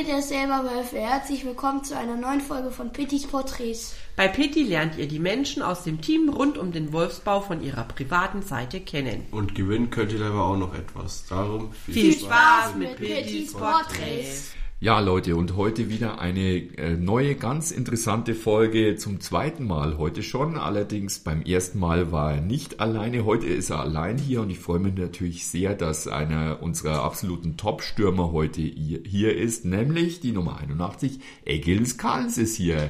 Freunde der Selberwölfe, herzlich willkommen zu einer neuen Folge von Pittys Porträts. Bei Pitti lernt ihr die Menschen aus dem Team rund um den Wolfsbau von ihrer privaten Seite kennen. Und gewinnen könnt ihr aber auch noch etwas. Darum Viel Spaß mit Pittys Porträts. Ja, Leute, und heute wieder eine äh, neue, ganz interessante Folge zum zweiten Mal heute schon. Allerdings beim ersten Mal war er nicht alleine. Heute ist er allein hier und ich freue mich natürlich sehr, dass einer unserer absoluten Top-Stürmer heute hier ist, nämlich die Nummer 81, Egils Karls ist hier.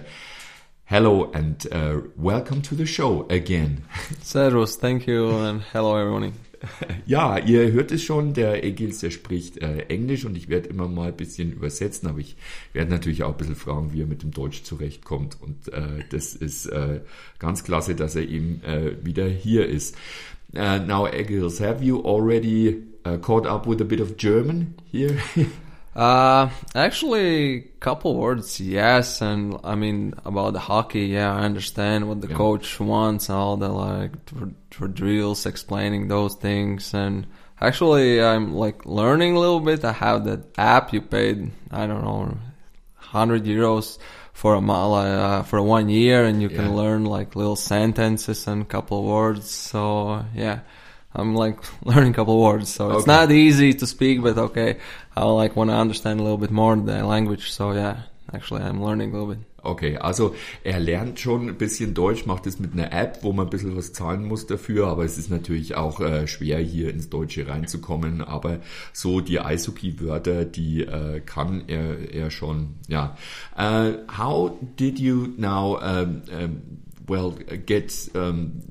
Hello and uh, welcome to the show again. Servus, thank you and hello everyone. Ja, ihr hört es schon, der Egils, der spricht äh, Englisch und ich werde immer mal ein bisschen übersetzen, aber ich werde natürlich auch ein bisschen fragen, wie er mit dem Deutsch zurechtkommt. Und äh, das ist äh, ganz klasse, dass er eben äh, wieder hier ist. Uh, now, Egils, have you already uh, caught up with a bit of German here? Uh, actually, couple words, yes, and I mean about the hockey, yeah, I understand what the Yeah. coach wants, all the like for, for drills, explaining those things, and actually, I'm like learning a little bit. I have that app you paid, I don't know, hundred euros for a mile, uh, for one year, and you can learn like little sentences and couple words. So yeah. I'm like learning a couple words, so it's Okay. not easy to speak, but okay. I like want to understand a little bit more the language, so yeah. Actually, I'm learning a little bit. Okay, also er lernt schon ein bisschen Deutsch, macht es mit einer App, wo man ein bisschen was zahlen muss dafür, aber es ist natürlich auch äh, schwer hier ins Deutsche reinzukommen, aber so die Eishockey-Wörter, die äh, kann er, er schon, ja. Uh, how did you now um, um, well get um,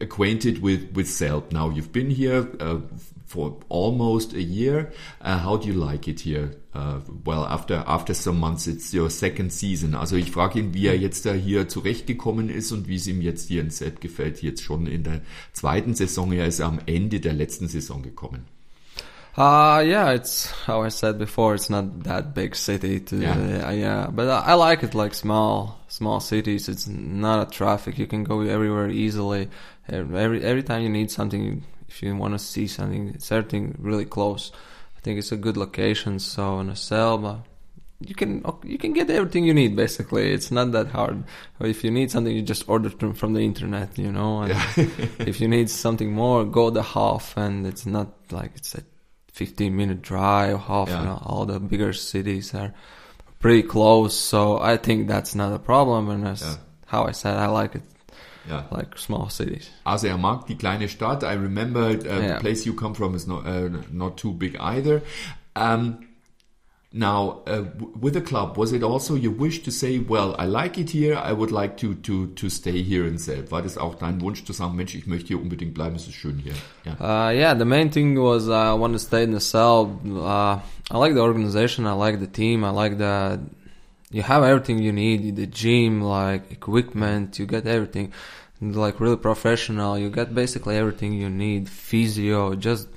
acquainted with with Selb? Now you've been here uh, for almost a year. Uh, how do you like it here? Uh, well, after after some months, it's your second season. Also ich frage ihn, wie er jetzt da hier zurechtgekommen ist und wie es ihm jetzt hier in Selb gefällt. Jetzt schon in der zweiten Saison. Er ist am Ende der letzten Saison gekommen. Uh, yeah, it's how I said before. It's not that big city to Yeah. uh, yeah, but I, I like it like small small cities. It's not a traffic. You can go everywhere easily. Every every time you need something, if you want to see something, it's everything really close. I think it's a good location. So in a Selma, you can you can get everything you need. Basically, it's not that hard. If you need something, you just order from from the internet. You know, and if you need something more, go the Hof, and it's not like it's a 15 minute drive, Hof. Yeah. You know, all the bigger cities are pretty close, so I think that's not a problem. And as Yeah. how I said, I like it Ja. like small cities. Also er mag die kleine Stadt. I remember uh, the place you come from is not uh, not too big either. Um, now, uh, with the club, was it also your wish to say, well, I like it here, I would like to to to stay here in Selb? War das auch dein Wunsch zu sagen, Mensch, ich möchte hier unbedingt bleiben, es ist schön hier? Ja. Uh, yeah, the main thing was uh, I want to stay in the Selb. Uh, I like the organization. I like the team. I like that you have everything you need. The gym, like equipment, you get everything. Like really professional. You get basically everything you need. Physio, just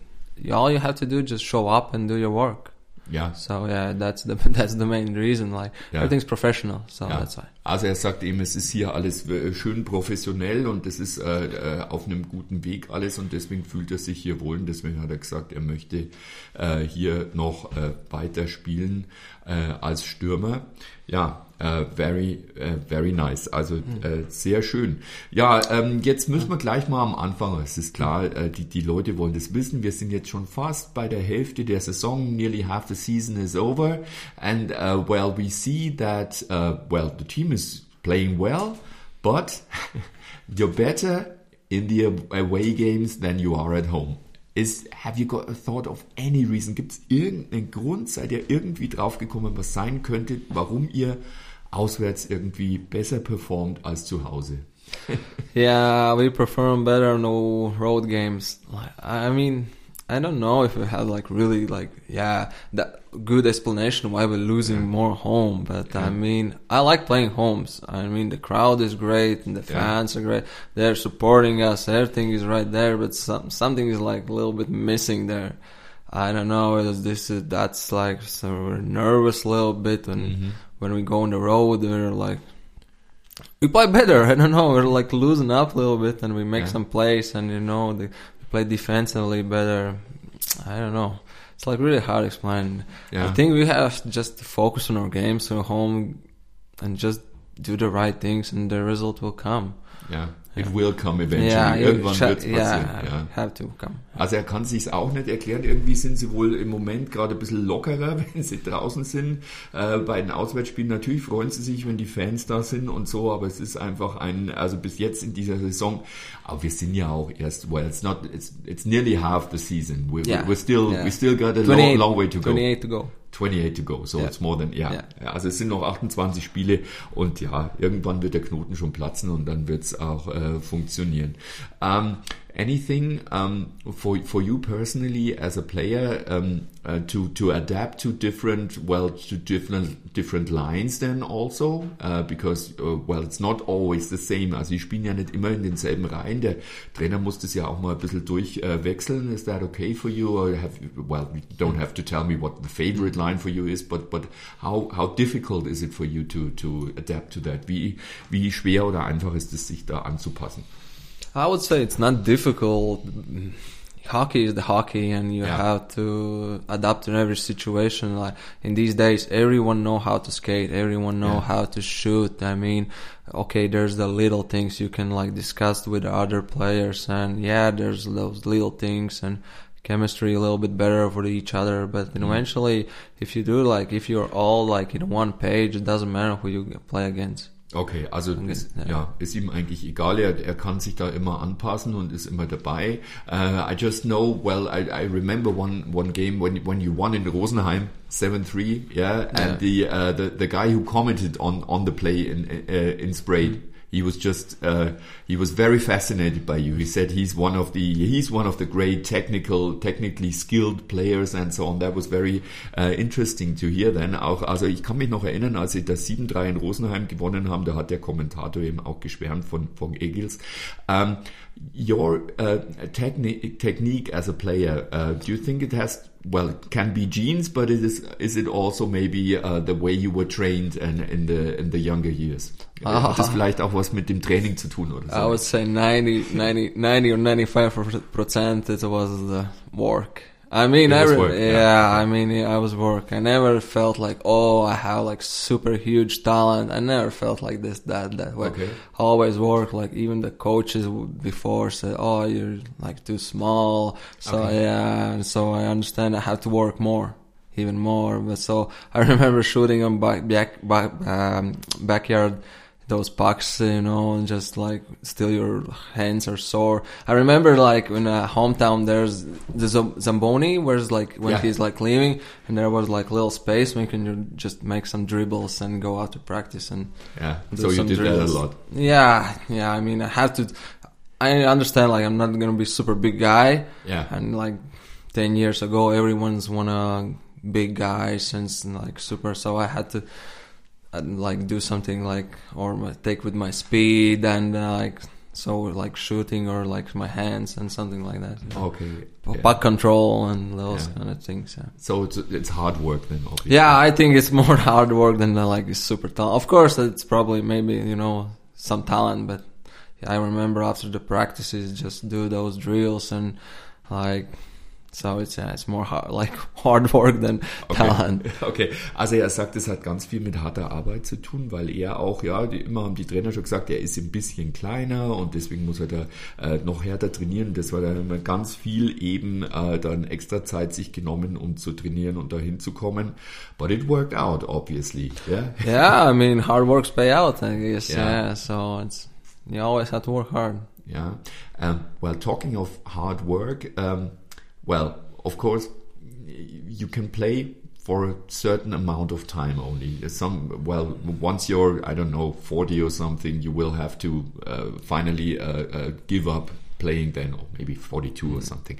all you have to do just show up and do your work. Ja. So yeah, that's the that's the main reason. Like Yeah. everything's professional. So Ja. that's why. Also er sagt eben, es ist hier alles äh, schön professionell und es ist äh, äh, auf einem guten Weg alles und deswegen fühlt er sich hier wohl und deswegen hat er gesagt, er möchte äh, hier noch äh, weiter spielen äh, als Stürmer. Ja, äh, very, äh, very nice. Also äh, sehr schön. Ja, ähm, jetzt müssen wir gleich mal am Anfang, es ist klar, die, die Leute wollen das wissen. Wir sind jetzt schon fast bei der Hälfte der Saison. Nearly half the season is over. And uh, well, we see that, uh, well, the team is playing well, but you're better in the away games than you are at home. Is, have you got a thought of any reason? Gibt es irgendeinen Grund? Seid ihr irgendwie draufgekommen, was sein könnte, warum ihr auswärts irgendwie besser performt als zu Hause? Yeah, we perform better no road games. I mean, I don't know if we had like really like yeah that good explanation why we're losing more home, but I mean I like playing homes. I mean the crowd is great and the Yeah. fans are great. They're supporting us. Everything is right there, but some something is like a little bit missing there. I don't know. This is that's like so we're nervous a little bit when mm-hmm. When we go on the road. We're like we play better. I don't know. We're like losing up a little bit, and we make Yeah. some plays, and you know, the, we play defensively better. I don't know. it's like really hard to explain. Yeah. I think we have just to focus on our games at home and just do the right things, and the result will come. Ja, it Ja. will come eventually. You Irgendwann sha- wird's passieren. Ja. have to come. Also er kann sich's auch nicht erklären. Irgendwie sind sie wohl im Moment gerade ein bisschen lockerer, wenn sie draußen sind. Äh, bei den Auswärtsspielen natürlich freuen sie sich, wenn die Fans da sind und so, aber es ist einfach ein, also bis jetzt in dieser Saison, aber wir sind ja auch erst, well, it's not, it's, it's nearly half the season. We're, Yeah. we're still, Yeah. we still got a long, 28 long way to go. 28 to go. 28 to go, so Ja. it's more than, ja. Ja. Ja, Also es sind noch 28 Spiele und ja, irgendwann wird der Knoten schon platzen und dann wird's auch äh, funktionieren. Um, anything um, for for you personally as a player um, uh, to to adapt to different well to different different lines then also uh, because uh, well it's not always the same. Also die spielen ja nicht immer in denselben Reihen. Der Trainer muss das ja auch mal ein bisschen durchwechseln. Is that okay for you or have well you don't have to tell me what the favorite line for you is, but but how how difficult is it for you to to adapt to that? Wie wie schwer oder einfach ist es sich da anzupassen? I would say it's not difficult. Hockey is the hockey, and you Yeah. have to adapt in every situation. Like in these days, everyone know how to skate. Everyone know Yeah. how to shoot. I mean, okay, there's the little things you can like discuss with other players, and yeah, there's those little things and chemistry a little bit better for each other. But Mm-hmm. eventually, if you do like if you're all like in one page, it doesn't matter who you play against. Okay, also ja. ja, ist ihm eigentlich egal. Er, er kann sich da immer anpassen und ist immer dabei. Uh, I just know, well, I, I remember one one game when when you won in Rosenheim 7-3, yeah, and the, uh, the the guy who commented on on the play in uh, in Spray. He was just uh, he was very fascinated by you. He said he's one of the he's one of the great technical technically skilled players and so on. That was very uh, interesting to hear. Then auch also ich kann mich noch erinnern, als sie das 7-3 in Rosenheim gewonnen haben, da hat der Kommentator eben auch geschwärmt von von Egils. Um, your uh, techni- technique as a player, uh, do you think it has well, it can be genes, but it is is it also maybe uh, the way you were trained in, in the in the younger years? Hat das vielleicht auch was mit dem Training zu tun oder so? I would say 90, 90, 90 or 95 percent it was the work. I mean, was every, work, yeah, yeah. I mean, yeah, I was work. I never felt like, oh, I have like super huge talent. I never felt like this, that, that way. Okay. Always work. Like even the coaches before said, oh, you're like too small. So Okay. yeah, and so I understand I have to work more, even more. But so I remember shooting on back, back, back um, backyard those pucks, you know, and just like still your hands are sore. I remember like in a hometown there's the Zam- Zamboni, where's like when Yeah. he's like leaving, and there was like little space when you can just make some dribbles and go out to practice and yeah, so you did that a lot. Yeah, yeah. I mean, I have to. I understand like I'm not gonna be super big guy, Yeah. and like ten years ago, everyone's wanna big guy since like super. So I had to like do something like or take with my speed and uh, like so like shooting or like my hands and something like that. you know. Okay. Puck Yeah. control and those Yeah. kind of things. Yeah. So it's it's hard work then, obviously. Yeah, I think it's more hard work than uh, like super talent. Of course, it's probably maybe you know some talent, but I remember after the practices, just do those drills and like. So it's yeah, it's more hard, like hard work than talent. Okay, also er sagt, es hat ganz viel mit harter Arbeit zu tun, weil er auch, ja, die, immer haben die Trainer schon gesagt, er ist ein bisschen kleiner und deswegen muss er da äh, noch härter trainieren. Das war dann immer ganz viel eben äh, dann extra Zeit sich genommen, um zu trainieren und dahin zu kommen. But it worked out, obviously. Yeah. Yeah, I mean hard works pay out. I guess. Yeah. Yeah. so it's you always have to work hard. Yeah. Um, well, talking of hard work, um, well, of course, you can play for a certain amount of time only. Some, well, once you're, I don't know, 40 or something, you will have to uh, finally uh, uh, give up playing then, or maybe 42 or something.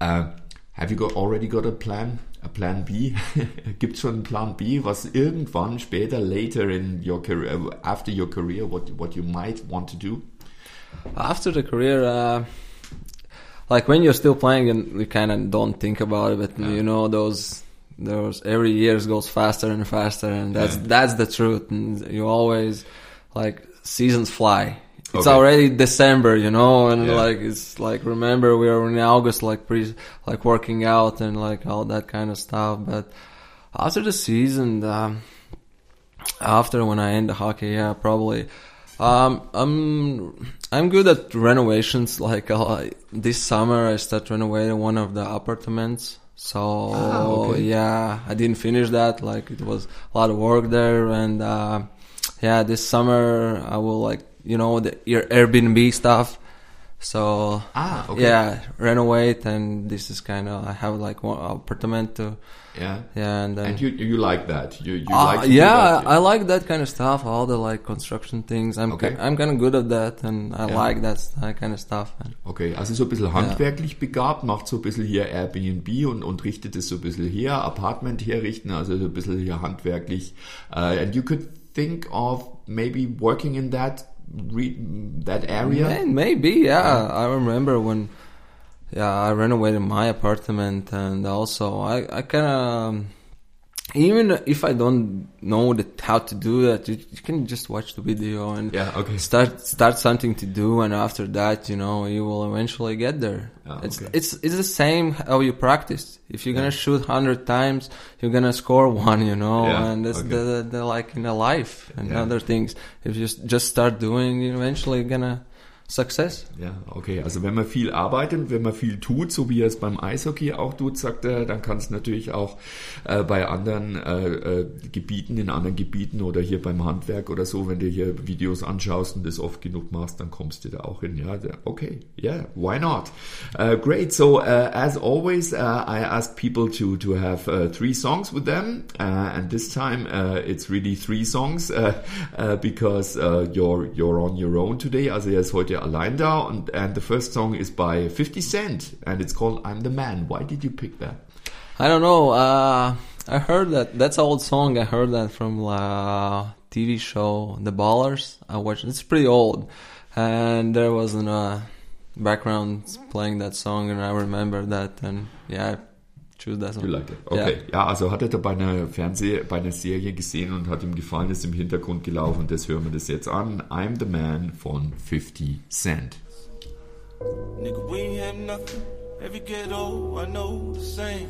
Uh, have you got already got a plan? A plan B? Gibt schon einen Plan B, was irgendwann später, later in your career, after your career, what what you might want to do? After the career, uh, like when you're still playing and you kind of don't think about it, but Yeah. you know those those every years goes faster and faster, and that's Yeah. that's the truth. And you always like seasons fly. it's Okay. already December, you know, and Yeah. like it's like remember we are in August, like pre, like working out and like all that kind of stuff. But after the season, um, after when I end the hockey, yeah, probably. Um, I'm I'm good at renovations. Like uh, this summer, I started renovating one of the apartments. So Ah, okay. yeah, I didn't finish that. Like it was a lot of work there, and uh, yeah, this summer I will like you know the Air- Airbnb stuff. So Ah, okay. yeah, renovate, and this is kind of I have like one apartment to Yeah. yeah, and then And you you like that? You you uh, like yeah, that? I like that kind of stuff. All the like construction things. I'm Okay. I'm kind of good at that, and I Yeah. like that, kind of stuff. Okay, also so ein bisschen handwerklich begabt, macht so ein bisschen hier Airbnb und, und richtet es so ein bisschen her, Apartment herrichten, also so ein bisschen hier handwerklich. Uh, and you could think of maybe working in that re that area? May- maybe, yeah. I remember when, yeah, I renovated my apartment, and also I I kind of. Even if I don't know the, how to do that, you, you can just watch the video and Yeah, okay. start start something to do, and after that, you know, you will eventually get there. Ah, It's okay. it's it's the same how you practice. If you're gonna shoot hundred times, you're gonna score one, you know, Yeah, and that's okay. the, the like in a life and Yeah. other things. If you just just start doing, you're eventually gonna success. Ja, okay. Also wenn man viel arbeitet, wenn man viel tut, so wie er es beim Eishockey auch tut, sagt er, dann kann es natürlich auch äh, bei anderen äh, äh, Gebieten, in anderen Gebieten oder hier beim Handwerk oder so, wenn du hier Videos anschaust und das oft genug machst, dann kommst du da auch hin. Ja, okay, yeah, why not? Uh, great. So uh, as always, uh, I ask people to to have three songs with them, and this time it's really three songs because you're you're on your own today. Also er ist heute allein da und and the first song is by 50 Cent and it's called I'm the Man. Why did you pick that? I don't know. Uh, I heard that that's an old song. I heard that from a TV show, The Ballers. I watched. It's pretty old, and there was a background playing that song, and I remember that. And yeah, I choose that song. You like it? Okay. Ja, also hat er da bei einer Fernseh, bei einer Serie gesehen und hat ihm gefallen, ist im Hintergrund gelaufen. Das hören wir das jetzt an. I'm the Man von 50 Cent. Nigga, we ain't have nothing. Every ghetto, I know the same.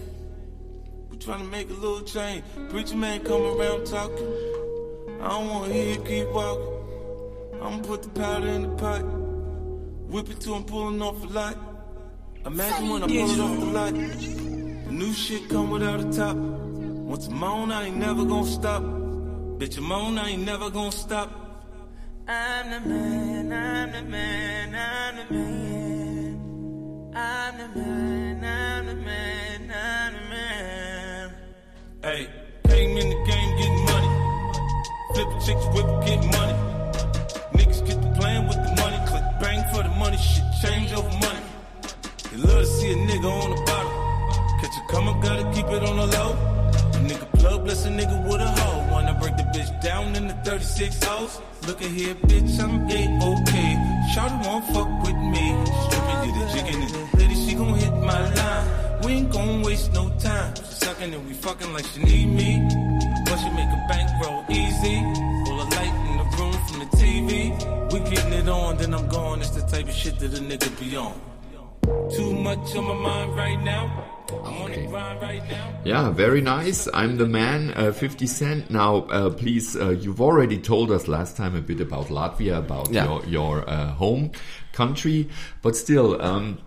We tryna make a little change. Preacher man come around talking. I don't wanna hear you keep walking. I'ma put the powder in the pot. Whip it till I'm pulling off a lot. Imagine when I pull it off the lot. New shit come without a top. Once I'm on, I ain't never gonna stop. Bitch, I'm on, I ain't never gonna stop. I'm the man, I'm the man, I'm the man. I'm the man, I'm the man, I'm the man. Hey, came in the game getting money. Flipping chicks, whip, get money. Niggas get to playing with the money. Click bang for the money, shit change over money. They love to see a nigga on the bottom. A come up, gotta keep it on the low. A nigga plug, bless a nigga with a hoe. Wanna break the bitch down in the 36 hoes. Look at here, bitch, I'm A-OK. Shawty won't fuck with me. Stripping you the chicken and lady, she gon' hit my line. We ain't gon' waste no time. She and we fucking like she need me. But she make a bankroll easy. Full of light in the room from the TV. We getting it on, then I'm gone. It's the type of shit that a nigga be on. Too much on my mind right now. I'm on the grind right now. Yeah, very nice. I'm the man, uh, 50 Cent. Now, uh, please, uh, you've already told us last time a bit about Latvia, about Yeah. your, your uh, home country, but still, um,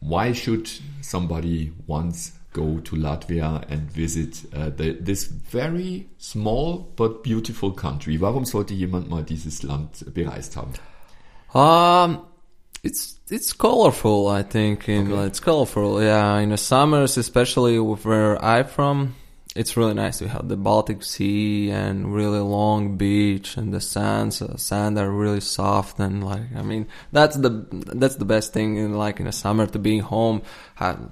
why should somebody once go to Latvia and visit uh, the, this very small but beautiful country? Warum sollte jemand mal dieses Land bereist haben? Um, it's it's colorful. I think in Okay. it's colorful. Yeah, in the summers, especially with where I'm from, it's really nice. We have the Baltic Sea and really long beach, and the sands uh, sand are really soft and like I mean that's the that's the best thing in like in the summer to be home. Have,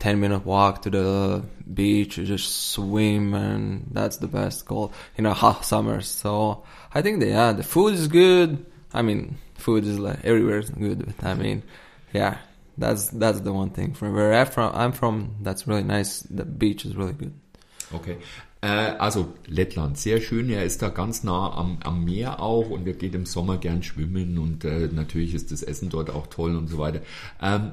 10 minute walk to the beach, you just swim and that's the best goal in a hot summer. So I think that, yeah, the food is good. I mean, food is like everywhere is good, I mean, yeah, that's, that's the one thing from where I'm from, I'm from, that's really nice. The beach is really good. Okay. Äh, also Lettland, sehr schön. Er ist da ganz nah am, am Meer auch und er geht im Sommer gern schwimmen und äh, natürlich ist das Essen dort auch toll und so weiter. Ähm,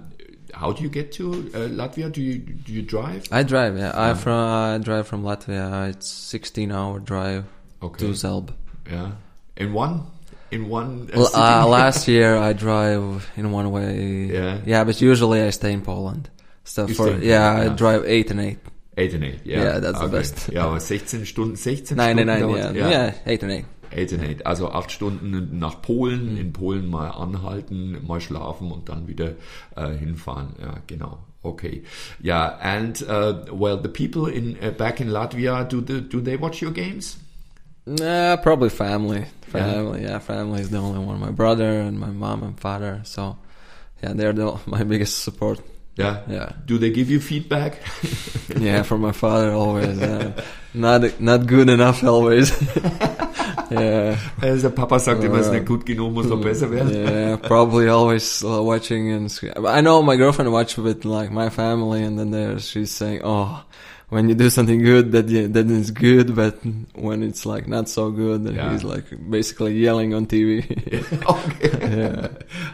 how do you get to uh, Latvia? Do you, do you drive? I drive, yeah. I from I drive from Latvia. It's 16 hour drive Okay. to Zelb. Yeah. In one? In one? Well, uh, last year I drive in one way. Yeah. Yeah, but usually I stay in Poland. So You for yeah, Poland, I yeah. drive eight and eight. Eight and eight, yeah. Yeah, that's the best. Ja, aber 16 Stunden, 16 Nine Stunden and nine, dauert's? yeah. yeah, eight and eight. Eight and eight. Also acht Stunden nach Polen, Mhm. in Polen mal anhalten, mal schlafen und dann wieder äh, hinfahren. Ja, genau. Okay. Yeah, and uh, well, the people in uh, back in Latvia, do the, do they watch your games? Nah, probably family. Family, yeah. family is the only one. My brother and my mom and father. So, yeah, they're the, my biggest support. Yeah. Yeah. Do they give you feedback? Yeah, from my father always. Uh, not not good enough always. yeah. Also der Papa sagt immer, es ist Ja. nicht gut genug, muss noch besser werden. Yeah, probably always uh, watching and I know my girlfriend watch with like my family, and then there she's saying, "Oh, when you do something good, that yeah, that is good, but when it's like not so good, then Yeah. he's like basically yelling on TV." okay. yeah,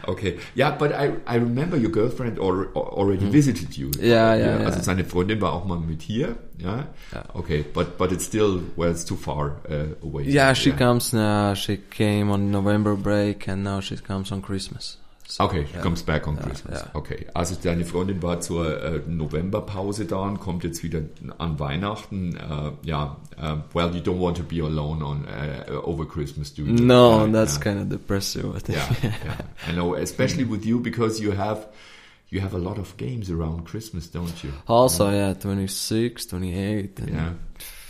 Okay. Yeah, but I, I remember your girlfriend al already visited you. Mhm. Yeah, yeah, Also seine Freundin war auch mal mit hier. Ja. Ja. Okay, but but it's still well, it's too far uh, away. yeah, she comes now. She came on November break, and now she comes on Christmas. So, Okay, yeah. comes back on Ja, Christmas. ja. Okay, also deine Freundin war zur äh, Novemberpause da und kommt jetzt wieder an Weihnachten. Äh, ja, äh, well, you don't want to be alone on uh, over Christmas, do you? No, Ja, that's ja. kind of depressive. I think. Yeah, yeah. I know, especially with you because you have you have a lot of games around Christmas, don't you? Also, yeah, 26, 28, and Ja, f-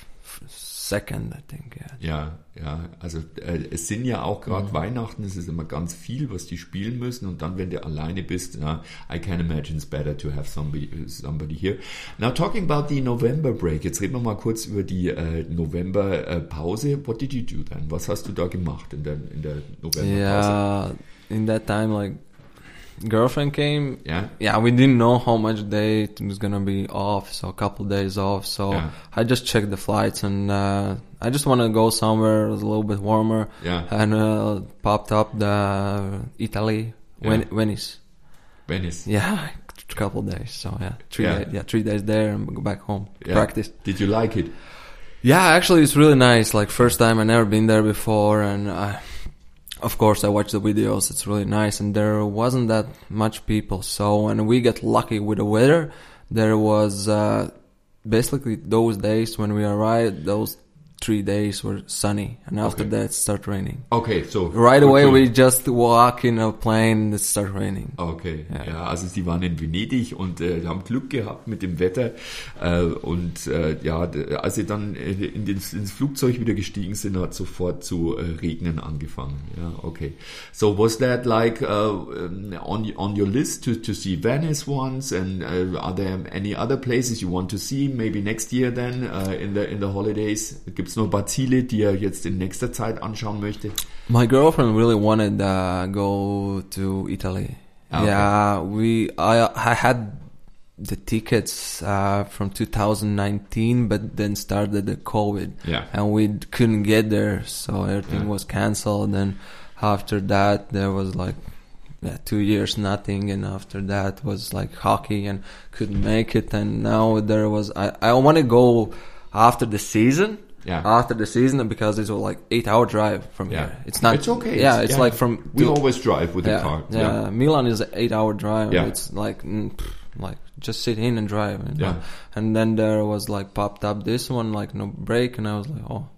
second, I think. Yeah. ja, ja. Also äh, es sind ja auch gerade Weihnachten, es ist immer ganz viel, was die spielen müssen und dann, wenn du alleine bist, ja, I can imagine it's better to have somebody somebody here. Now talking about the November break, jetzt reden wir mal kurz über die äh, November äh, Pause. What did you do then? Was hast du da gemacht in der in der November Pause? Yeah, in that time, like girlfriend came. Yeah. Yeah, we didn't know how much day it was gonna be off, so a couple days off. So Yeah. I just checked the flights, and uh, I just want to go somewhere a little bit warmer. Yeah. And uh, popped up the Italy, Yeah. Venice. Venice. Yeah, a couple days. So yeah, three Yeah. days. Yeah, three days there and go back home Yeah. practice. Did you like it? Yeah, actually, it's really nice. Like first time I never been there before, and I, of course I watched the videos. It's really nice, and there wasn't that much people. So when we get lucky with the weather, there was uh, basically those days when we arrived. Those three days were sunny, and after Okay. that it started raining. Okay, so Right away, we just walk in a plane and it started raining. Okay, ja. Ja. also sie waren in Venedig und äh, haben Glück gehabt mit dem Wetter äh, und äh, ja, als sie dann äh, in den, ins Flugzeug wieder gestiegen sind, hat sofort zu äh, regnen angefangen. Ja, okay. So was that like uh, on on your list to to see Venice once and uh, are there any other places you want to see maybe next year then uh, in the in the holidays? Gibt's noch ein paar Ziele, die er jetzt in nächster Zeit anschauen möchte? My girlfriend really wanted uh, go to Italy. Ah, okay. Yeah, we I I had the tickets uh, from 2019, but then started the COVID, Yeah. and we couldn't get there, so everything Yeah. was cancelled. And after that, there was like yeah, two years nothing, and after that was like hockey, and couldn't make it. And now there was I I want to go after the season. Yeah. After the season, because it's like eight hour drive from Yeah. here. It's not. It's okay. Yeah, it's like from. we always drive with yeah, the car. Yeah, Milan is an eight hour drive. Yeah. It's like, mm, like just sit in and drive. you know. Yeah. And then there was like popped up this one, like no break, and I was like, oh.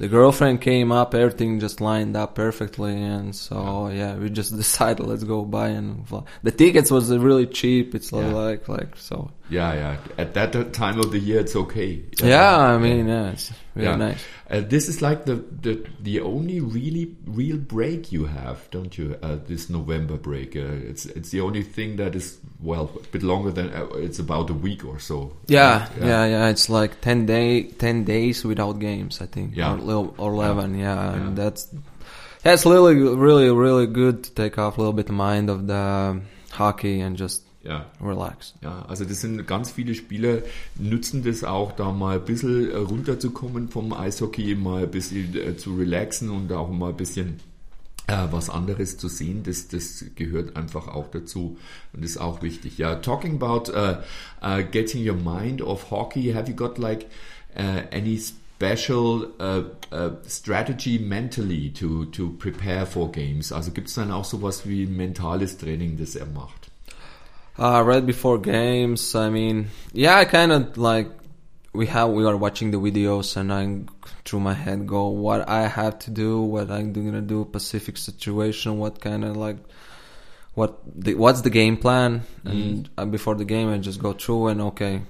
The girlfriend came up, everything just lined up perfectly, and so yeah, we just decided let's go buy and fly. The tickets was really cheap. It's Yeah. like like so. Yeah, yeah. At that time of the year, it's okay. Yeah, I mean, yeah, it's really Yeah. nice. Uh, this is like the, the the only really real break you have, don't you? Uh, this November break. Uh, it's it's the only thing that is well a bit longer than uh, it's about a week or so. Yeah, yeah, yeah, It's like ten day, ten days without games. I think. Yeah. or, or eleven. Yeah, and Yeah. that's yeah, it's really, really, really good to take off a little bit the mind of the hockey and just Ja. relax. Ja, also das sind ganz viele Spieler, nützen das auch, da mal ein bisschen runterzukommen vom Eishockey, mal ein bisschen äh, zu relaxen und auch mal ein bisschen was anderes zu sehen. Das, das gehört einfach auch dazu und ist auch wichtig. Ja, talking about uh, uh, getting your mind off hockey, have you got like uh, any special uh, uh, strategy mentally to, to prepare for games? Also gibt es dann auch sowas wie mentales Training, das er macht? Uh, right before games, I mean, yeah, I kind of like we have we are watching the videos and I through my head go what I have to do, what I'm gonna do, Pacific situation, what kind of like what the, what's the game plan, and uh, before the game I just go through and okay,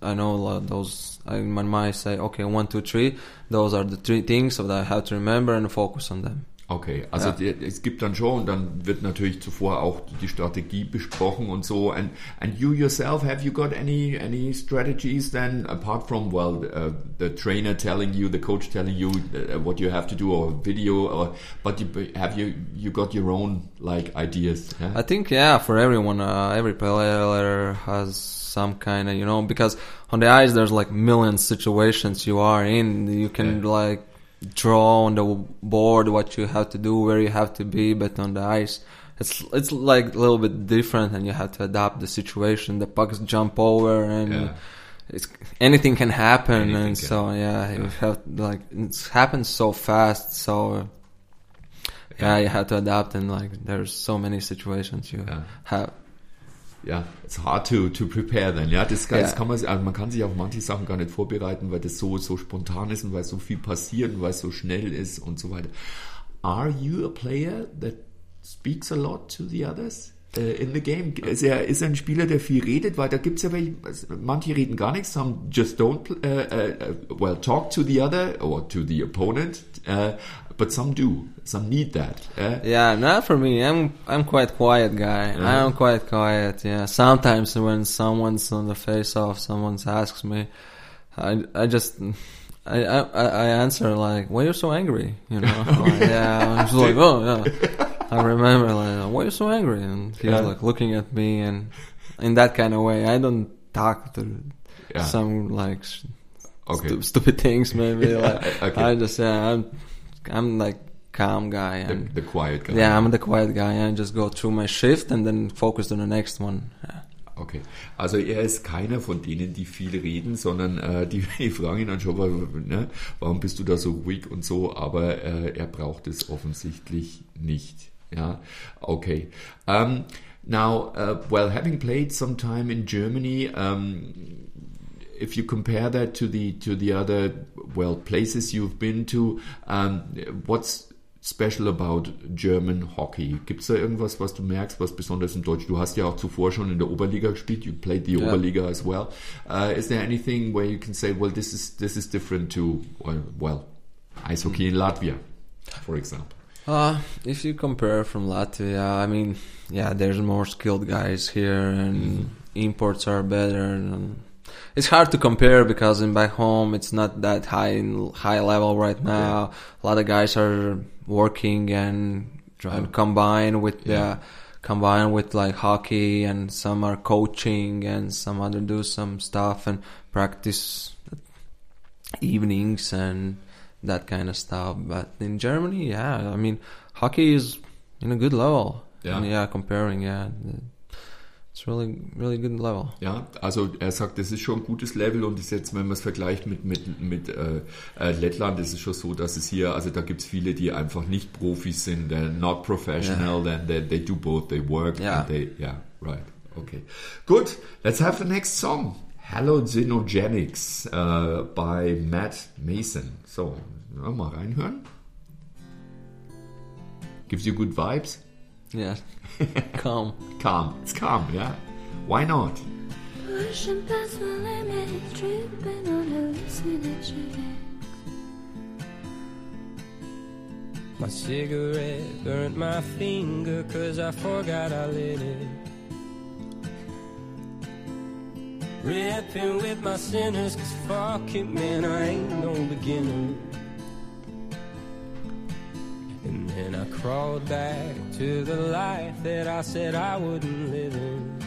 I know a lot those I, in my mind say okay one two three, those are the three things that I have to remember and focus on them. Okay, also Ja. die, es gibt dann schon und dann wird natürlich zuvor auch die Strategie besprochen und so. And and you yourself, have you got any any strategies then apart from well uh, the trainer telling you, the coach telling you uh, what you have to do or video or but you, have you you got your own like ideas? yeah? I think yeah, for everyone, uh, every player has some kind of you know because on the ice there's like million situations you are in. You can Yeah. like draw on the board what you have to do, where you have to be, but on the ice. It's it's like a little bit different, and you have to adapt the situation. The pucks jump over, and Yeah. it's anything can happen, Anything and can so yeah, you have like it happens so fast. So yeah, you have to adapt, and like there's so many situations you Yeah. have. Ja, it's hard to, to prepare then. Ja, das, das Ja. kann man, also man kann sich auf manche Sachen gar nicht vorbereiten, weil das so, so spontan ist und weil so viel passiert und weil es so schnell ist und so weiter. Are you a player that speaks a lot to the others? uh, in the game? Ist er, ist ein Spieler, der viel redet? Weil da gibt's ja welche, manche reden gar nichts, some just don't, uh, uh, well, talk to the other or to the opponent, uh, but some do. Some need that. Uh, Yeah, not for me. I'm I'm quite quiet guy. I'm quite quiet. Yeah. Sometimes when someone's on the face off, someone asks me, I I just. I, I I answer like, "Why you so angry?" You know, Like, yeah. I'm just like, "Oh yeah." I remember like, "Why you so angry?" And he's Yeah. like looking at me, and in that kind of way, I don't talk to Yeah. some like Okay. stu- stupid things. Maybe like okay. I just yeah, I'm I'm like calm guy. the, And the quiet guy. yeah, I'm the quiet guy. I just go through my shift and then focus on the next one. Yeah. Okay, also er ist keiner von denen, die viel reden, sondern äh, die, die fragen ihn dann schon, mal, ne, warum bist du da so ruhig und so, aber äh, er braucht es offensichtlich nicht. Ja, okay. Um, now, uh, well, having played some time in Germany, um, if you compare that to the to the other well places you've been to, um, what's special about German hockey? Gibt's da irgendwas, was du merkst, was besonders im Deutsch? Du hast ja auch zuvor schon in der Oberliga gespielt. You played the Yeah. Oberliga as well. Uh, is there anything where you can say, well, this is this is different to well, well ice hockey in Latvia, for example? Uh, if you compare from Latvia, I mean, yeah, there's more skilled guys here, and imports are better. And it's hard to compare because in back home it's not that high in high level right now. A lot of guys are working and trying to oh. combine with Yeah. the combine with like hockey, and some are coaching, and some other do some stuff and practice evenings and that kind of stuff. But in Germany, yeah, I mean, hockey is in a good level. Yeah. And yeah, comparing, yeah, it's really, really good level. Ja, also er sagt, das ist schon ein gutes Level und ist jetzt, wenn man es vergleicht mit, mit, mit äh, äh, Lettland, ist es schon so, dass es hier, also da gibt es viele, die einfach nicht Profis sind, they're not professional, then they, they do both, they work Ja. and they, yeah, right, okay. Good, let's have the next song. Hallucinogenics uh, by Matt Mason. So, mal reinhören. Gives you good vibes? Yeah, calm. Calm, it's calm, yeah? Why not? Pushing past my limits, tripping on hallucinations. My cigarette burnt my finger cause I forgot I lit it. Ripping with my sinners cause fuck it man I ain't no beginner. And I crawled back to the life that I said I wouldn't live in.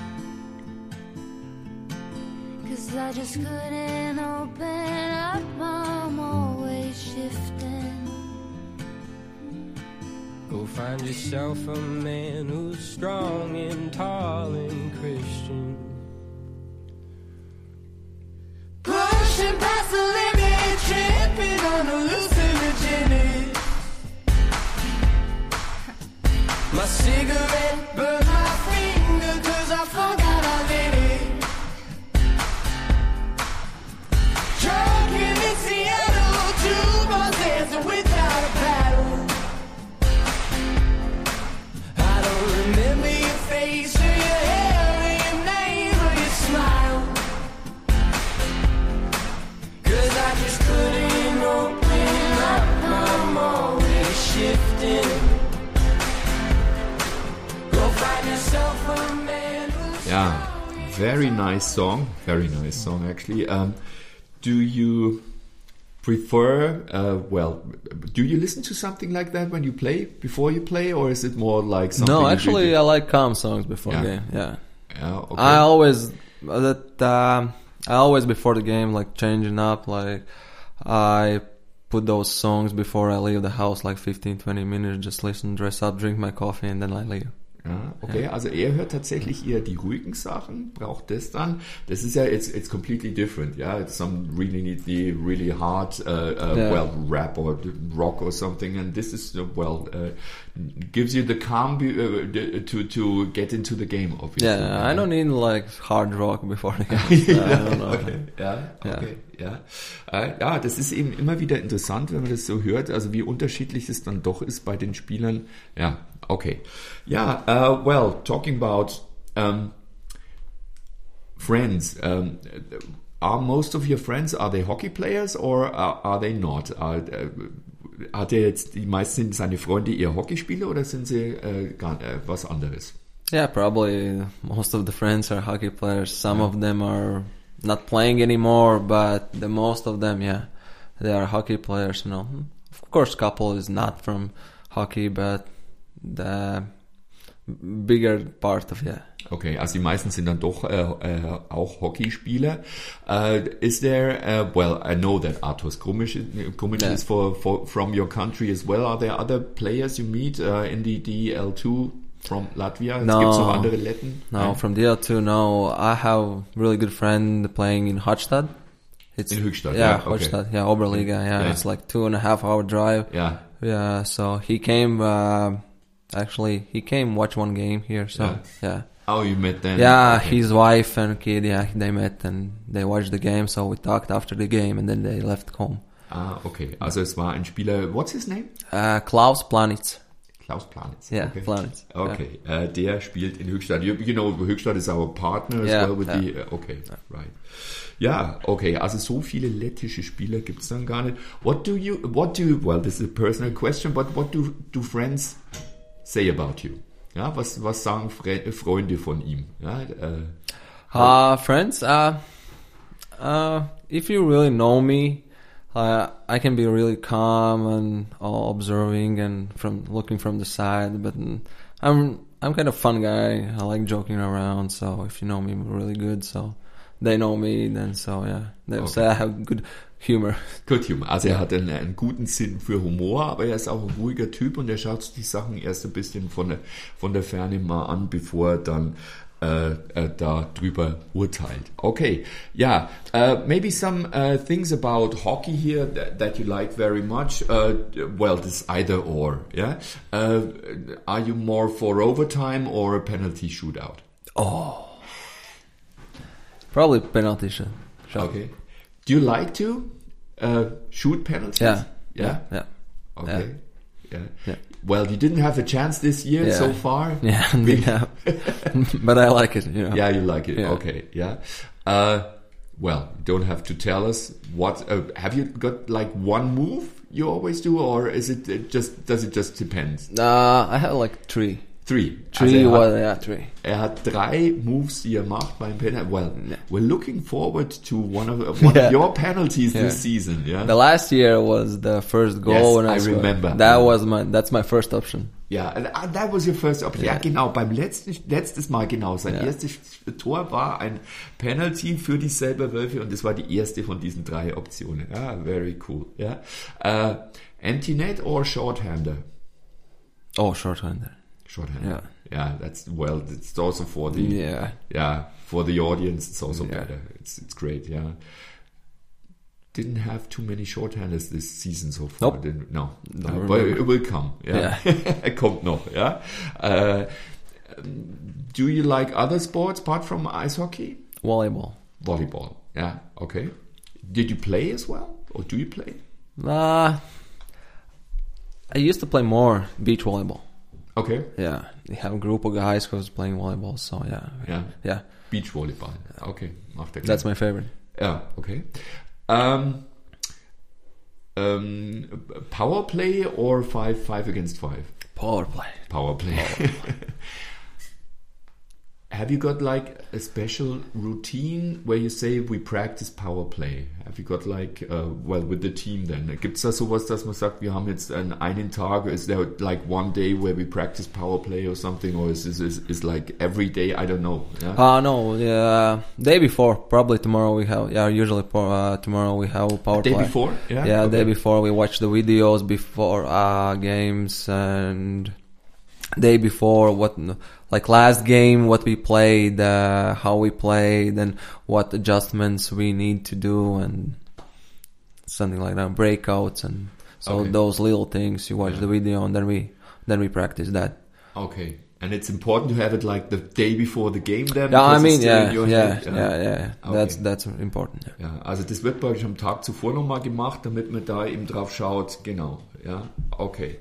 Cause I just couldn't open up, I'm always shifting. Go find yourself a man who's strong and tall and Christian. Very nice song. Very nice song, actually. Um, do you prefer, uh, well, do you listen to something like that when you play, before you play, or is it more like something No, actually, I like calm songs before Yeah. game. Yeah, yeah, okay. I always that um I always before the game like changing up. Like I put those songs before I leave the house, like 15, 20 minutes. Just listen, dress up, drink my coffee, and then I leave. Ja, okay, also er hört tatsächlich eher die ruhigen Sachen, braucht das dann. Das ist ja, it's, it's completely different, yeah. Some really need the really hard, uh, uh, Yeah. well, rap or rock or something, and this is, uh, well, uh, gives you the calm be, uh, to, to get into the game, obviously. Yeah, I don't need like hard rock before the game. I don't know. Okay, ja, Ja. okay, ja. Ja, das ist eben immer wieder interessant, wenn man das so hört, also wie unterschiedlich es dann doch ist bei den Spielern. Ja, okay. Yeah. uh, well, talking about um, friends, um, are most of your friends, are they hockey players or are, are they not? Are, äh, hat er jetzt, die meisten sind seine Freunde eher Hockeyspieler oder sind sie äh, gar, äh, was anderes? Yeah, probably most of the friends are hockey players. Some of them are not playing anymore, but the most of them, yeah, they are hockey players. You know, of course, couple is not from hockey, but the bigger part of yeah. Okay, also die meisten sind dann doch äh, äh, auch Hockeyspieler. Uh, is there, uh, well, I know that Artos Grumic, Grumic Yeah. is for, for, from your country as well. Are there other players you meet uh, in the DEL2 from Latvia? No. Gibt's noch andere Letten? No, Nein? from DEL2, no. I have really good friend playing in Höchstadt. It's In Höchstadt, yeah, yeah, okay. Yeah, Oberliga, yeah, Yeah. It's like two and a half hour drive. Yeah, Yeah, so he came. Uh, actually, he came watch one game here. So Yeah. yeah. oh, you met them. Yeah, Okay. his wife and kid, yeah, they met and they watched the game. So we talked after the game, and then they left home. Ah, okay. Also es war ein Spieler, what's his name? Uh, Klaus Planitz. Klaus Planitz. Yeah, okay. Planitz. Okay, äh, der spielt in Höchstadt. You, you know, Höchstadt is our partner as Yeah, well with yeah. the, uh, okay, right. Ja, okay, also so viele lettische Spieler gibt's dann gar nicht. What do you, what do, well, this is a personal question, but what do, do friends say about you? Ja, was, was sagen Fre Freunde von ihm? Ja, äh, Uh, friends, uh, uh, if you really know me, uh, I can be really calm and all observing and from looking from the side, but I'm, I'm kind of fun guy. I like joking around. So if you know me really good, so they know me, then so yeah, they say I have good humor. Gut, Humor. Also er hat einen, einen guten Sinn für Humor, aber er ist auch ein ruhiger Typ und er schaut sich die Sachen erst ein bisschen von der, von der Ferne mal an, bevor er dann äh, äh, da drüber urteilt. Okay, ja, uh, maybe some uh, things about hockey here that, that you like very much. Uh, well, this either or, yeah. Are you more for overtime or a penalty shootout? Probably penalty shot. Okay. Do you like to uh, shoot penalties? Yeah. Yeah. Yeah. Okay. Yeah. Yeah. Well, you didn't have a chance this year Yeah. so far. Yeah. yeah. but I like it, you know. Yeah, you like it. Okay. Yeah. Uh, well, don't have to tell us what. Uh, have you got like one move you always do, or is it just? Does it just depend? Uh, I have like three. Three. Three also er, hat, yeah three. er hat drei Moves, die er macht beim Penalty. Well, we're looking forward to one of one Yeah. of your penalties Yeah. this season. Yeah. The last year was the first goal. Yes, I swear remember. That Yeah. was my that's my first option. Ja, and, uh, that was your first option. Ja, genau. Beim letzten, letztes Mal genau. Sein erstes Tor war ein Penalty für die selber Wölfe und das war die erste von diesen drei Optionen. Ja, very cool. Ja. Uh, empty net or shorthander? Oh, short-hander. Shorthander. Yeah. Yeah, that's well. It's also for the Yeah. yeah for the audience. It's also Yeah. better. It's it's great. Yeah. Didn't have too many shorthanders this season so far. Nope. Didn't, no, no, Don't but it will come. Yeah, er kommt noch. Yeah. Uh, do you like other sports apart from ice hockey? Volleyball. Volleyball. Yeah. Okay. Did you play as well, or do you play? Uh, I used to play more beach volleyball. Okay. Yeah, we have a group of guys who was playing volleyball. So yeah, Yeah. yeah, Beach Volleyball. Okay. Macht er that's my favorite. Yeah. okay. Um, um, power play or five five against five? Power play. Power play. Have you got like a special routine where you say we practice power play? Have you got like uh, well with the team then? Gibt's da sowas, dass man sagt, wir haben jetzt einen, einen Tag? Is there like one day where we practice power play or something, or is is is, is like every day? I don't know. Yeah. Uh no, yeah, day before. Probably tomorrow we have. Yeah, usually uh, tomorrow we have power play. day play. before? Yeah. Yeah, Okay. day before we watch the videos before uh games and day before what like last game what we played uh, how we played and what adjustments we need to do and something like that breakouts and so Okay. those little things you watch Yeah. the video and then we then we practice that Okay. And it's important to have it like the day before the game then? yeah i mean still yeah yeah, yeah yeah Okay. that's that's important yeah. Ja, also das wird bei euch am Tag zuvor nochmal gemacht, damit man da eben drauf schaut. Genau, ja, okay.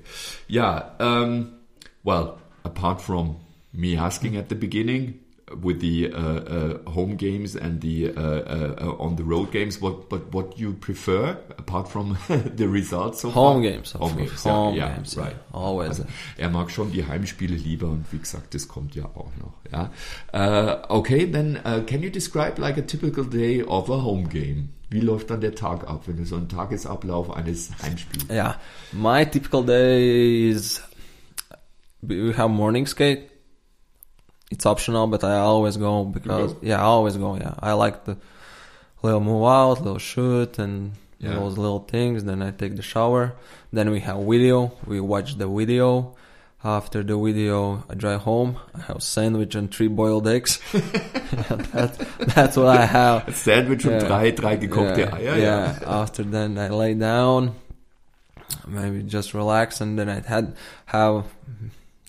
Ja, um, well, apart from me asking at the beginning with the uh, uh, home games and the uh, uh, uh, on the road games, what but what you prefer apart from the results so far? home games of Home games, ja, home ja, games right. always Also, er mag schon die Heimspiele lieber und wie gesagt, das kommt ja auch noch. Ja. Uh, okay, then uh, can you describe like a typical day of a home game? Wie läuft dann der Tag ab, wenn du so einen Tagesablauf eines Heimspiels? Yeah, my typical day is we have morning skate. It's optional, but I always go because go? yeah, I always go. Yeah, I like the little move out, little shoot, and Yeah. those little things. Then I take the shower. Then we have video. We watch the video. After the video, I drive home. I have sandwich and three boiled eggs. that's, that's what I have. Ein Sandwich und Yeah. drei, drei gekochte yeah, Eier. yeah. After then, I lay down, maybe just relax, and then I had have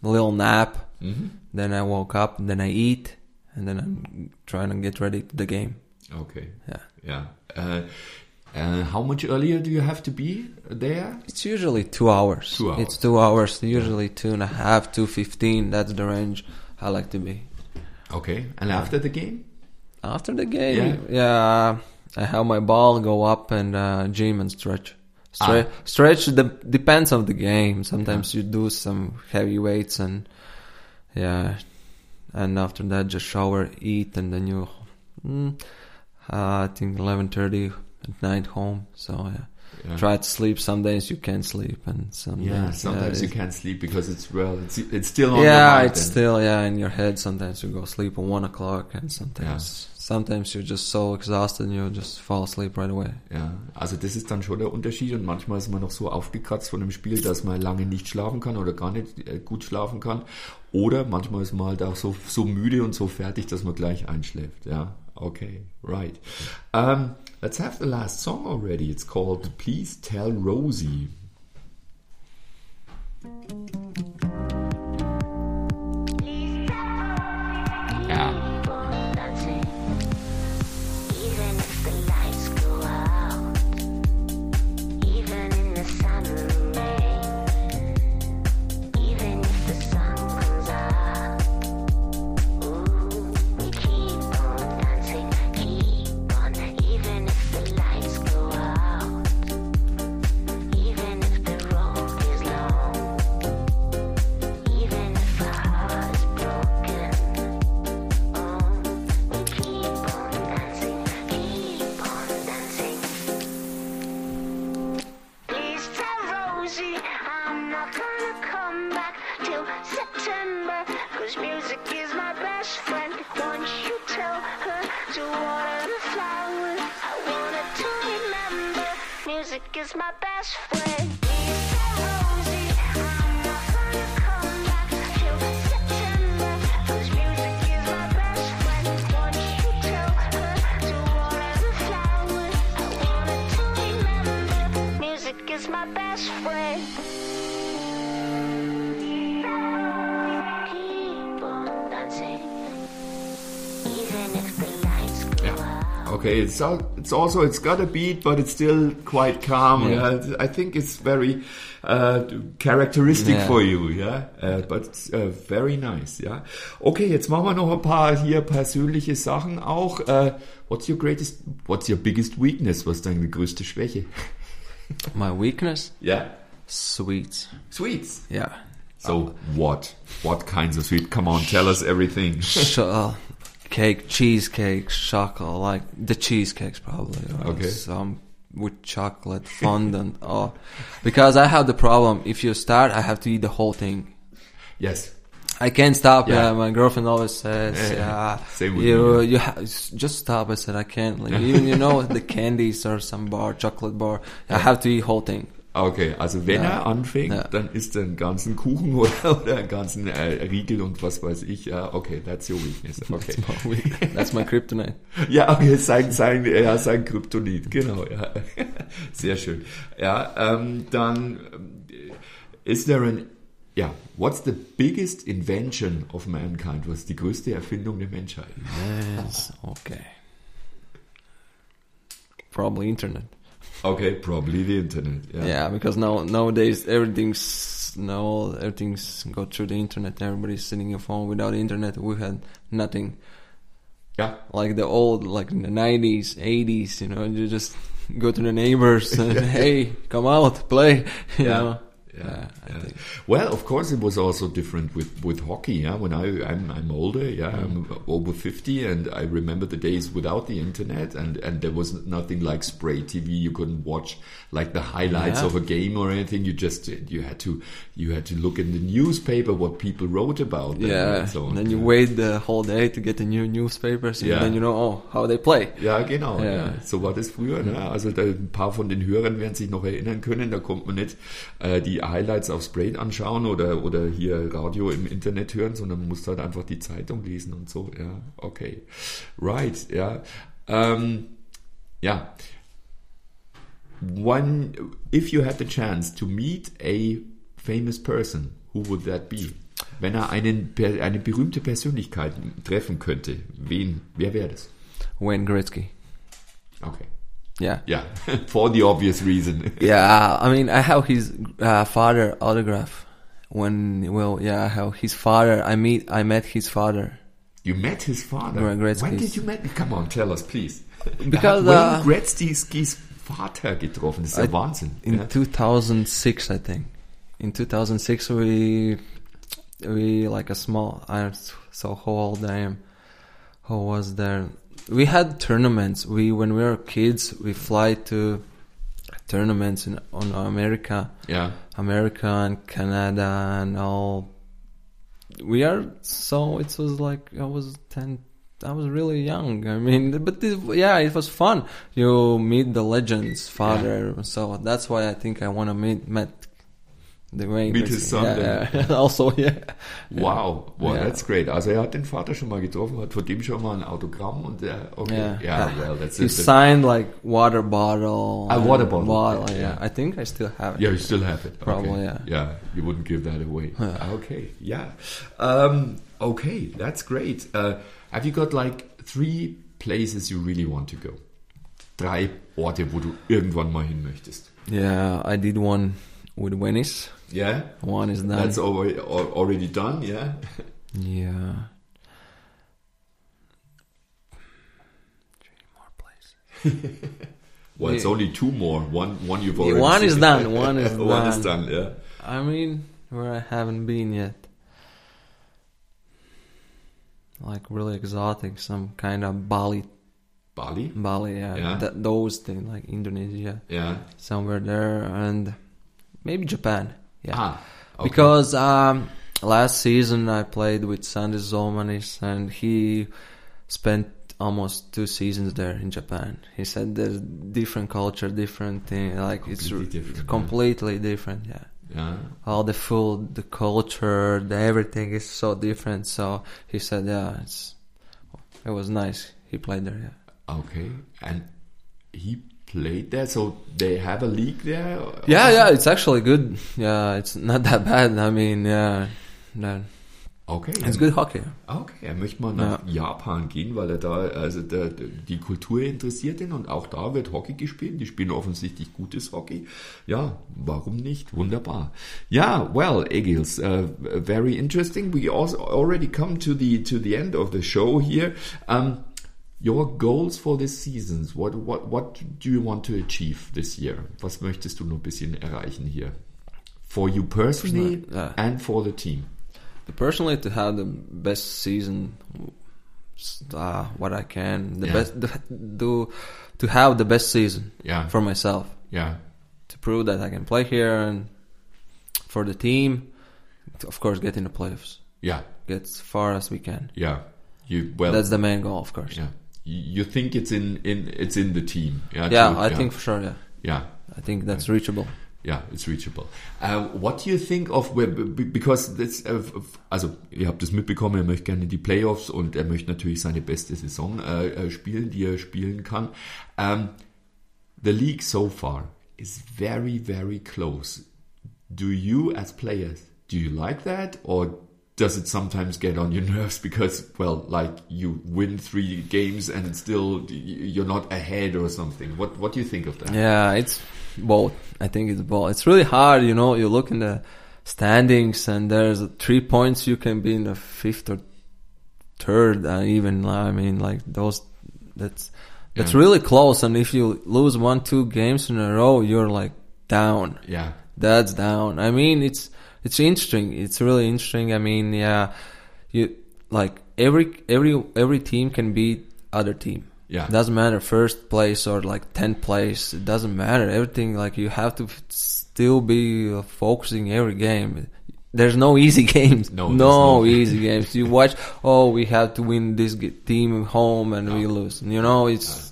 a little nap. Mhm. Then I woke up, and then I eat, and then I'm trying to get ready to the game. Okay. Yeah. Yeah. Uh, uh, how much earlier do you have to be there? It's usually two hours. Two hours. It's two hours. Usually two and a half, two fifteen. That's the range I like to be. Okay. And after the game? After the game, yeah, I have my ball go up and uh, gym and stretch. Stre- Ah. Stretch de- depends on the game. Sometimes you do some heavy weights and yeah, and after that just shower, eat, and then you. Mm, uh, I think eleven thirty at night home. So yeah. Yeah. try to sleep. Some days you can't sleep, and some Yeah, days, sometimes you it's- can't sleep because it's well, it's it's still on yeah, it's then. still yeah in your head. Sometimes you go sleep at one o'clock, and sometimes sometimes you're just so exhausted and you just fall asleep right away. Ja, also das ist dann schon der Unterschied und manchmal ist man noch so aufgekratzt von dem Spiel, dass man lange nicht schlafen kann oder gar nicht äh, gut schlafen kann. Oder manchmal ist man halt auch so, so müde und so fertig, dass man gleich einschläft. Ja, okay, right. Um, let's have the last song already. It's called Please Tell Rosie. Music is my best friend. Is my best friend. Okay, it's al- it's also it's got a beat, but it's still quite calm. Yeah. Yeah, I think it's very uh, characteristic Yeah. for you. Yeah, uh, but it's, uh, very nice. Ja. Okay, jetzt machen wir noch ein paar hier persönliche Sachen auch. Uh, what's your greatest? What's your biggest weakness? Was ist deine größte Schwäche? My weakness? Yeah, Sweets. sweets. Yeah. So what? What kinds of sweet? Come on, tell us everything. Uh, cake, cheesecake, chocolate, like the cheesecakes probably. or Okay. Some with chocolate fondant. oh, because I have the problem. If you start, I have to eat the whole thing. yes. I can't stop. Yeah. Yeah, my girlfriend always says, uh, Yeah, "Yeah, same with you me, you ha- just stop." I said, "I can't." Like, even you know the candies or some bar, chocolate bar. I have to eat whole thing. Okay, also wenn Ja. er anfängt, Ja. dann isst er einen ganzen Kuchen oder, oder einen ganzen äh, Riegel und was weiß ich. Ja, okay, that's your weakness. Okay. That's my kryptonite. Ja, okay, sein, sein, ja, sein Kryptonit, genau, ja. Sehr schön. Ja, ähm, dann, ähm, is there an, ja, what's the biggest invention of mankind? Was ist die größte Erfindung der Menschheit? Yes. Okay. Probably internet. Okay, probably the internet. Ja. Yeah, because now nowadays everything's no everything's go through the internet. Everybody's sitting your phone without internet. We had nothing Ja. like the old, like in the nineties, eighties. You know, you just go to the neighbors and hey, come out, play. You Yeah. know. Yeah, yeah. Well, of course, it was also different with, with hockey. Yeah, when I I'm, I'm older, yeah, mm. I'm over fifty, and I remember the days without the internet, and, and there was nothing like Sprade TV. You couldn't watch like the highlights Yeah. of a game or anything. You just you had to you had to look in the newspaper what people wrote about. Yeah, and so and then you yeah. wait the whole day to get the new newspapers, and Yeah. then you know, oh, how they play. Ja, genau. Ja. So war das früher. Ne? Mm. Also da, ein paar von den Hörern werden sich noch erinnern können. Da kommt man nicht äh, die Highlights auf Spray anschauen oder, oder hier Radio im Internet hören, sondern man muss halt einfach die Zeitung lesen und so. Ja, okay. Right, ja. Ähm, ja. One, if you had the chance to meet a famous person, who would that be? Wenn er einen, eine berühmte Persönlichkeit treffen könnte, wen, wer wäre das? Wayne Gretzky. Okay. Yeah. Yeah, for the obvious reason. Yeah, I mean, I have his uh, father autograph. When well, yeah, I have his father. I meet, I met his father. You met his father. Gretzky's. When did you meet? Come on, tell us, please. Because, uh, Wayne Gretzky's Vater getroffen. Das ist ja I- Wahnsinn. In ja. 2006, I think. In 2006, we we like a small. I so how old I am. Who was there? We had tournaments. We when we were kids, we fly to tournaments in on America. Yeah. America and Canada and all. We are so it was like I was ten. I was really young. I mean, but this, yeah, it was fun. You meet the legends, father. So that's why I think I want to meet met the way Meet his son Yeah, yeah. also, yeah. Wow, wow, Ja. that's great. Also er hat den Vater schon mal getroffen, hat von dem schon mal ein Autogramm und der, okay, Yeah. ja, well, that's He it. signed like water bottle. A water bottle, bottle, yeah. I think I still have it. Yeah, you still have it. Probably, okay. yeah. Yeah, you wouldn't give that away. Yeah. Okay, yeah. Um, okay, that's great. Uh, have you got like three places you really want to go? Drei Orte, wo du irgendwann mal hin möchtest. Yeah, I did one with Venice. Yeah, One is done. that's already already done. Yeah. Yeah. Three more places. Well, it's only two more. One, one you've Yeah, already. one is done, one is done. one is done. Yeah. I mean, where I haven't been yet. Like really exotic, some kind of Bali, Bali. Bali, yeah, Yeah. That, those things like Indonesia, Yeah. somewhere there, and maybe Japan. Yeah, Ah, okay. because um, last season I played with Sandy Zolmanis, and he spent almost two seasons there in Japan. He said there's different culture, different thing. Like it's Completely r- different, yeah. completely different. Yeah. Yeah. all the food, the culture, the everything is so different. So he said, yeah, it's it was nice. He played there. Yeah. Okay. And he played there, so they have a league there. Yeah, yeah, it's actually good. Yeah, it's not that bad. I mean, yeah, no, Okay. it's good hockey. Okay, er möchte mal nach Japan gehen, weil er da, also der, der, die Kultur interessiert ihn und auch da wird Hockey gespielt. Die spielen offensichtlich gutes Hockey. Ja, warum nicht? Wunderbar. Ja, well, Egils, uh, very interesting. We also already come to the to the end of the show here. Um, your goals for this season. What what what do you want to achieve this year? Was möchtest du noch ein bisschen erreichen hier? For you personally Yeah. and for the team. Personally, to have the best season, uh, what I can, the Yeah. best, the, do to have the best season Yeah. for myself. Yeah. to prove that I can play here and for the team, of course, get in the playoffs, Yeah. get as far as we can. Yeah. You well That's the main goal, of course. Yeah. You think it's in, in it's in the team. Yeah. Yeah, to- I think for sure. Yeah, Yeah. I think that's reachable. Yeah, it's reachable. Uh, what do you think of because this, uh, also ihr habt es mitbekommen, er möchte gerne die Playoffs und er möchte natürlich seine beste Saison äh, spielen, die er spielen kann. Um, the league so far is very very close. Do you as players do you like that or does it sometimes get on your nerves because well like you win three games and it's still you're not ahead or something? What what do you think of that? Yeah, it's both. I think it's both. It's really hard, you know. You look in the standings, and there's three points. You can be in the fifth or third, and even I mean, like those. That's that's Yeah. really close. And if you lose one, two games in a row, you're like down. Yeah. That's down. I mean, it's it's interesting. It's really interesting. I mean, yeah, you like every every every team can beat other team. Yeah. doesn't matter first place or like tenth place. It doesn't matter. Everything like you have to still be focusing every game. There's no easy games. No, No, no- easy games. You watch. Oh, we have to win this team home and we lose. You know, it's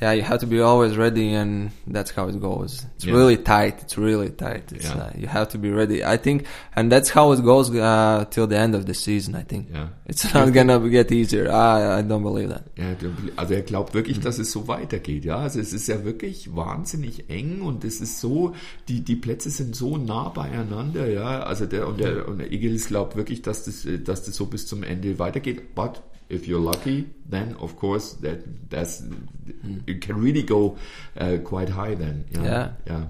yeah. You have to be always ready, and that's how it goes. It's Yeah. really tight. It's really tight. It's, Yeah. uh, you have to be ready. I think, and that's how it goes uh, till the end of the season. I think. Yeah. It's not gonna get easier. I I don't believe that. Ja, also er glaubt wirklich, dass es so weitergeht, ja. Also es ist ja wirklich wahnsinnig eng und es ist so, die, die Plätze sind so nah beieinander, ja. Also der und der und der Eagles glaubt wirklich, dass das, äh, dass das so bis zum Ende weitergeht. But if you're lucky, then of course that that's it can really go uh, quite high then. Yeah. Yeah.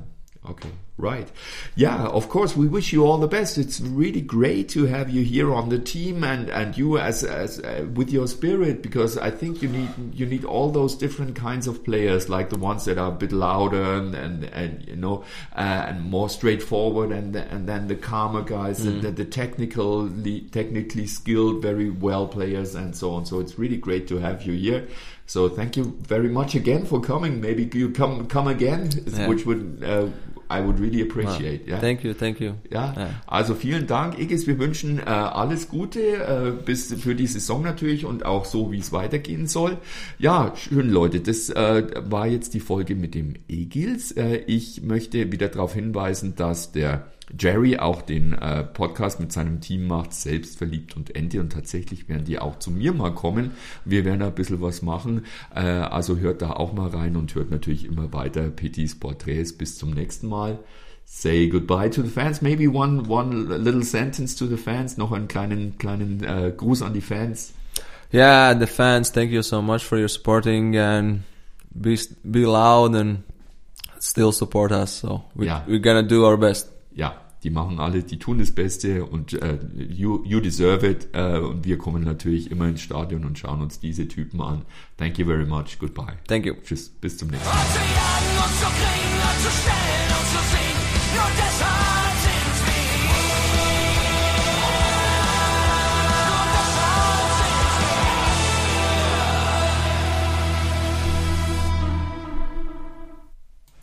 Okay, right. Yeah, of course, we wish you all the best. It's really great to have you here on the team and and you as as uh, with your spirit because I think you need you need all those different kinds of players like the ones that are a bit louder and and, and you know uh, and more straightforward and and then the calmer guys and the, the technically technically skilled very well players and so on. So it's really great to have you here. So thank you very much again for coming. Maybe you come come again, Yeah. which would uh, I would really appreciate. Yeah. Thank you. Thank you. Ja, Yeah. also vielen Dank, Igis. Wir wünschen äh, alles Gute äh, bis für die Saison natürlich und auch so, wie es weitergehen soll. Ja, schön, Leute. Das äh, war jetzt die Folge mit dem Egils. Äh, ich möchte wieder darauf hinweisen, dass der Jerry auch den äh, Podcast mit seinem Team macht, selbstverliebt und Ente und tatsächlich werden die auch zu mir mal kommen. Wir werden ein bisschen was machen, äh, also hört da auch mal rein und hört natürlich immer weiter Petits Porträts. Bis zum nächsten Mal. Say goodbye to the fans. Maybe one one little sentence to the fans. Noch einen kleinen kleinen äh, Gruß an die Fans. Yeah, the fans, thank you so much for your supporting and be be loud and still support us. So we, Yeah. we're gonna do our best. Ja, die machen alle, die tun das Beste und äh, you, you deserve it. Äh, und wir kommen natürlich immer ins Stadion und schauen uns diese Typen an. Thank you very much. Goodbye. Thank you. Tschüss. Bis zum nächsten Mal.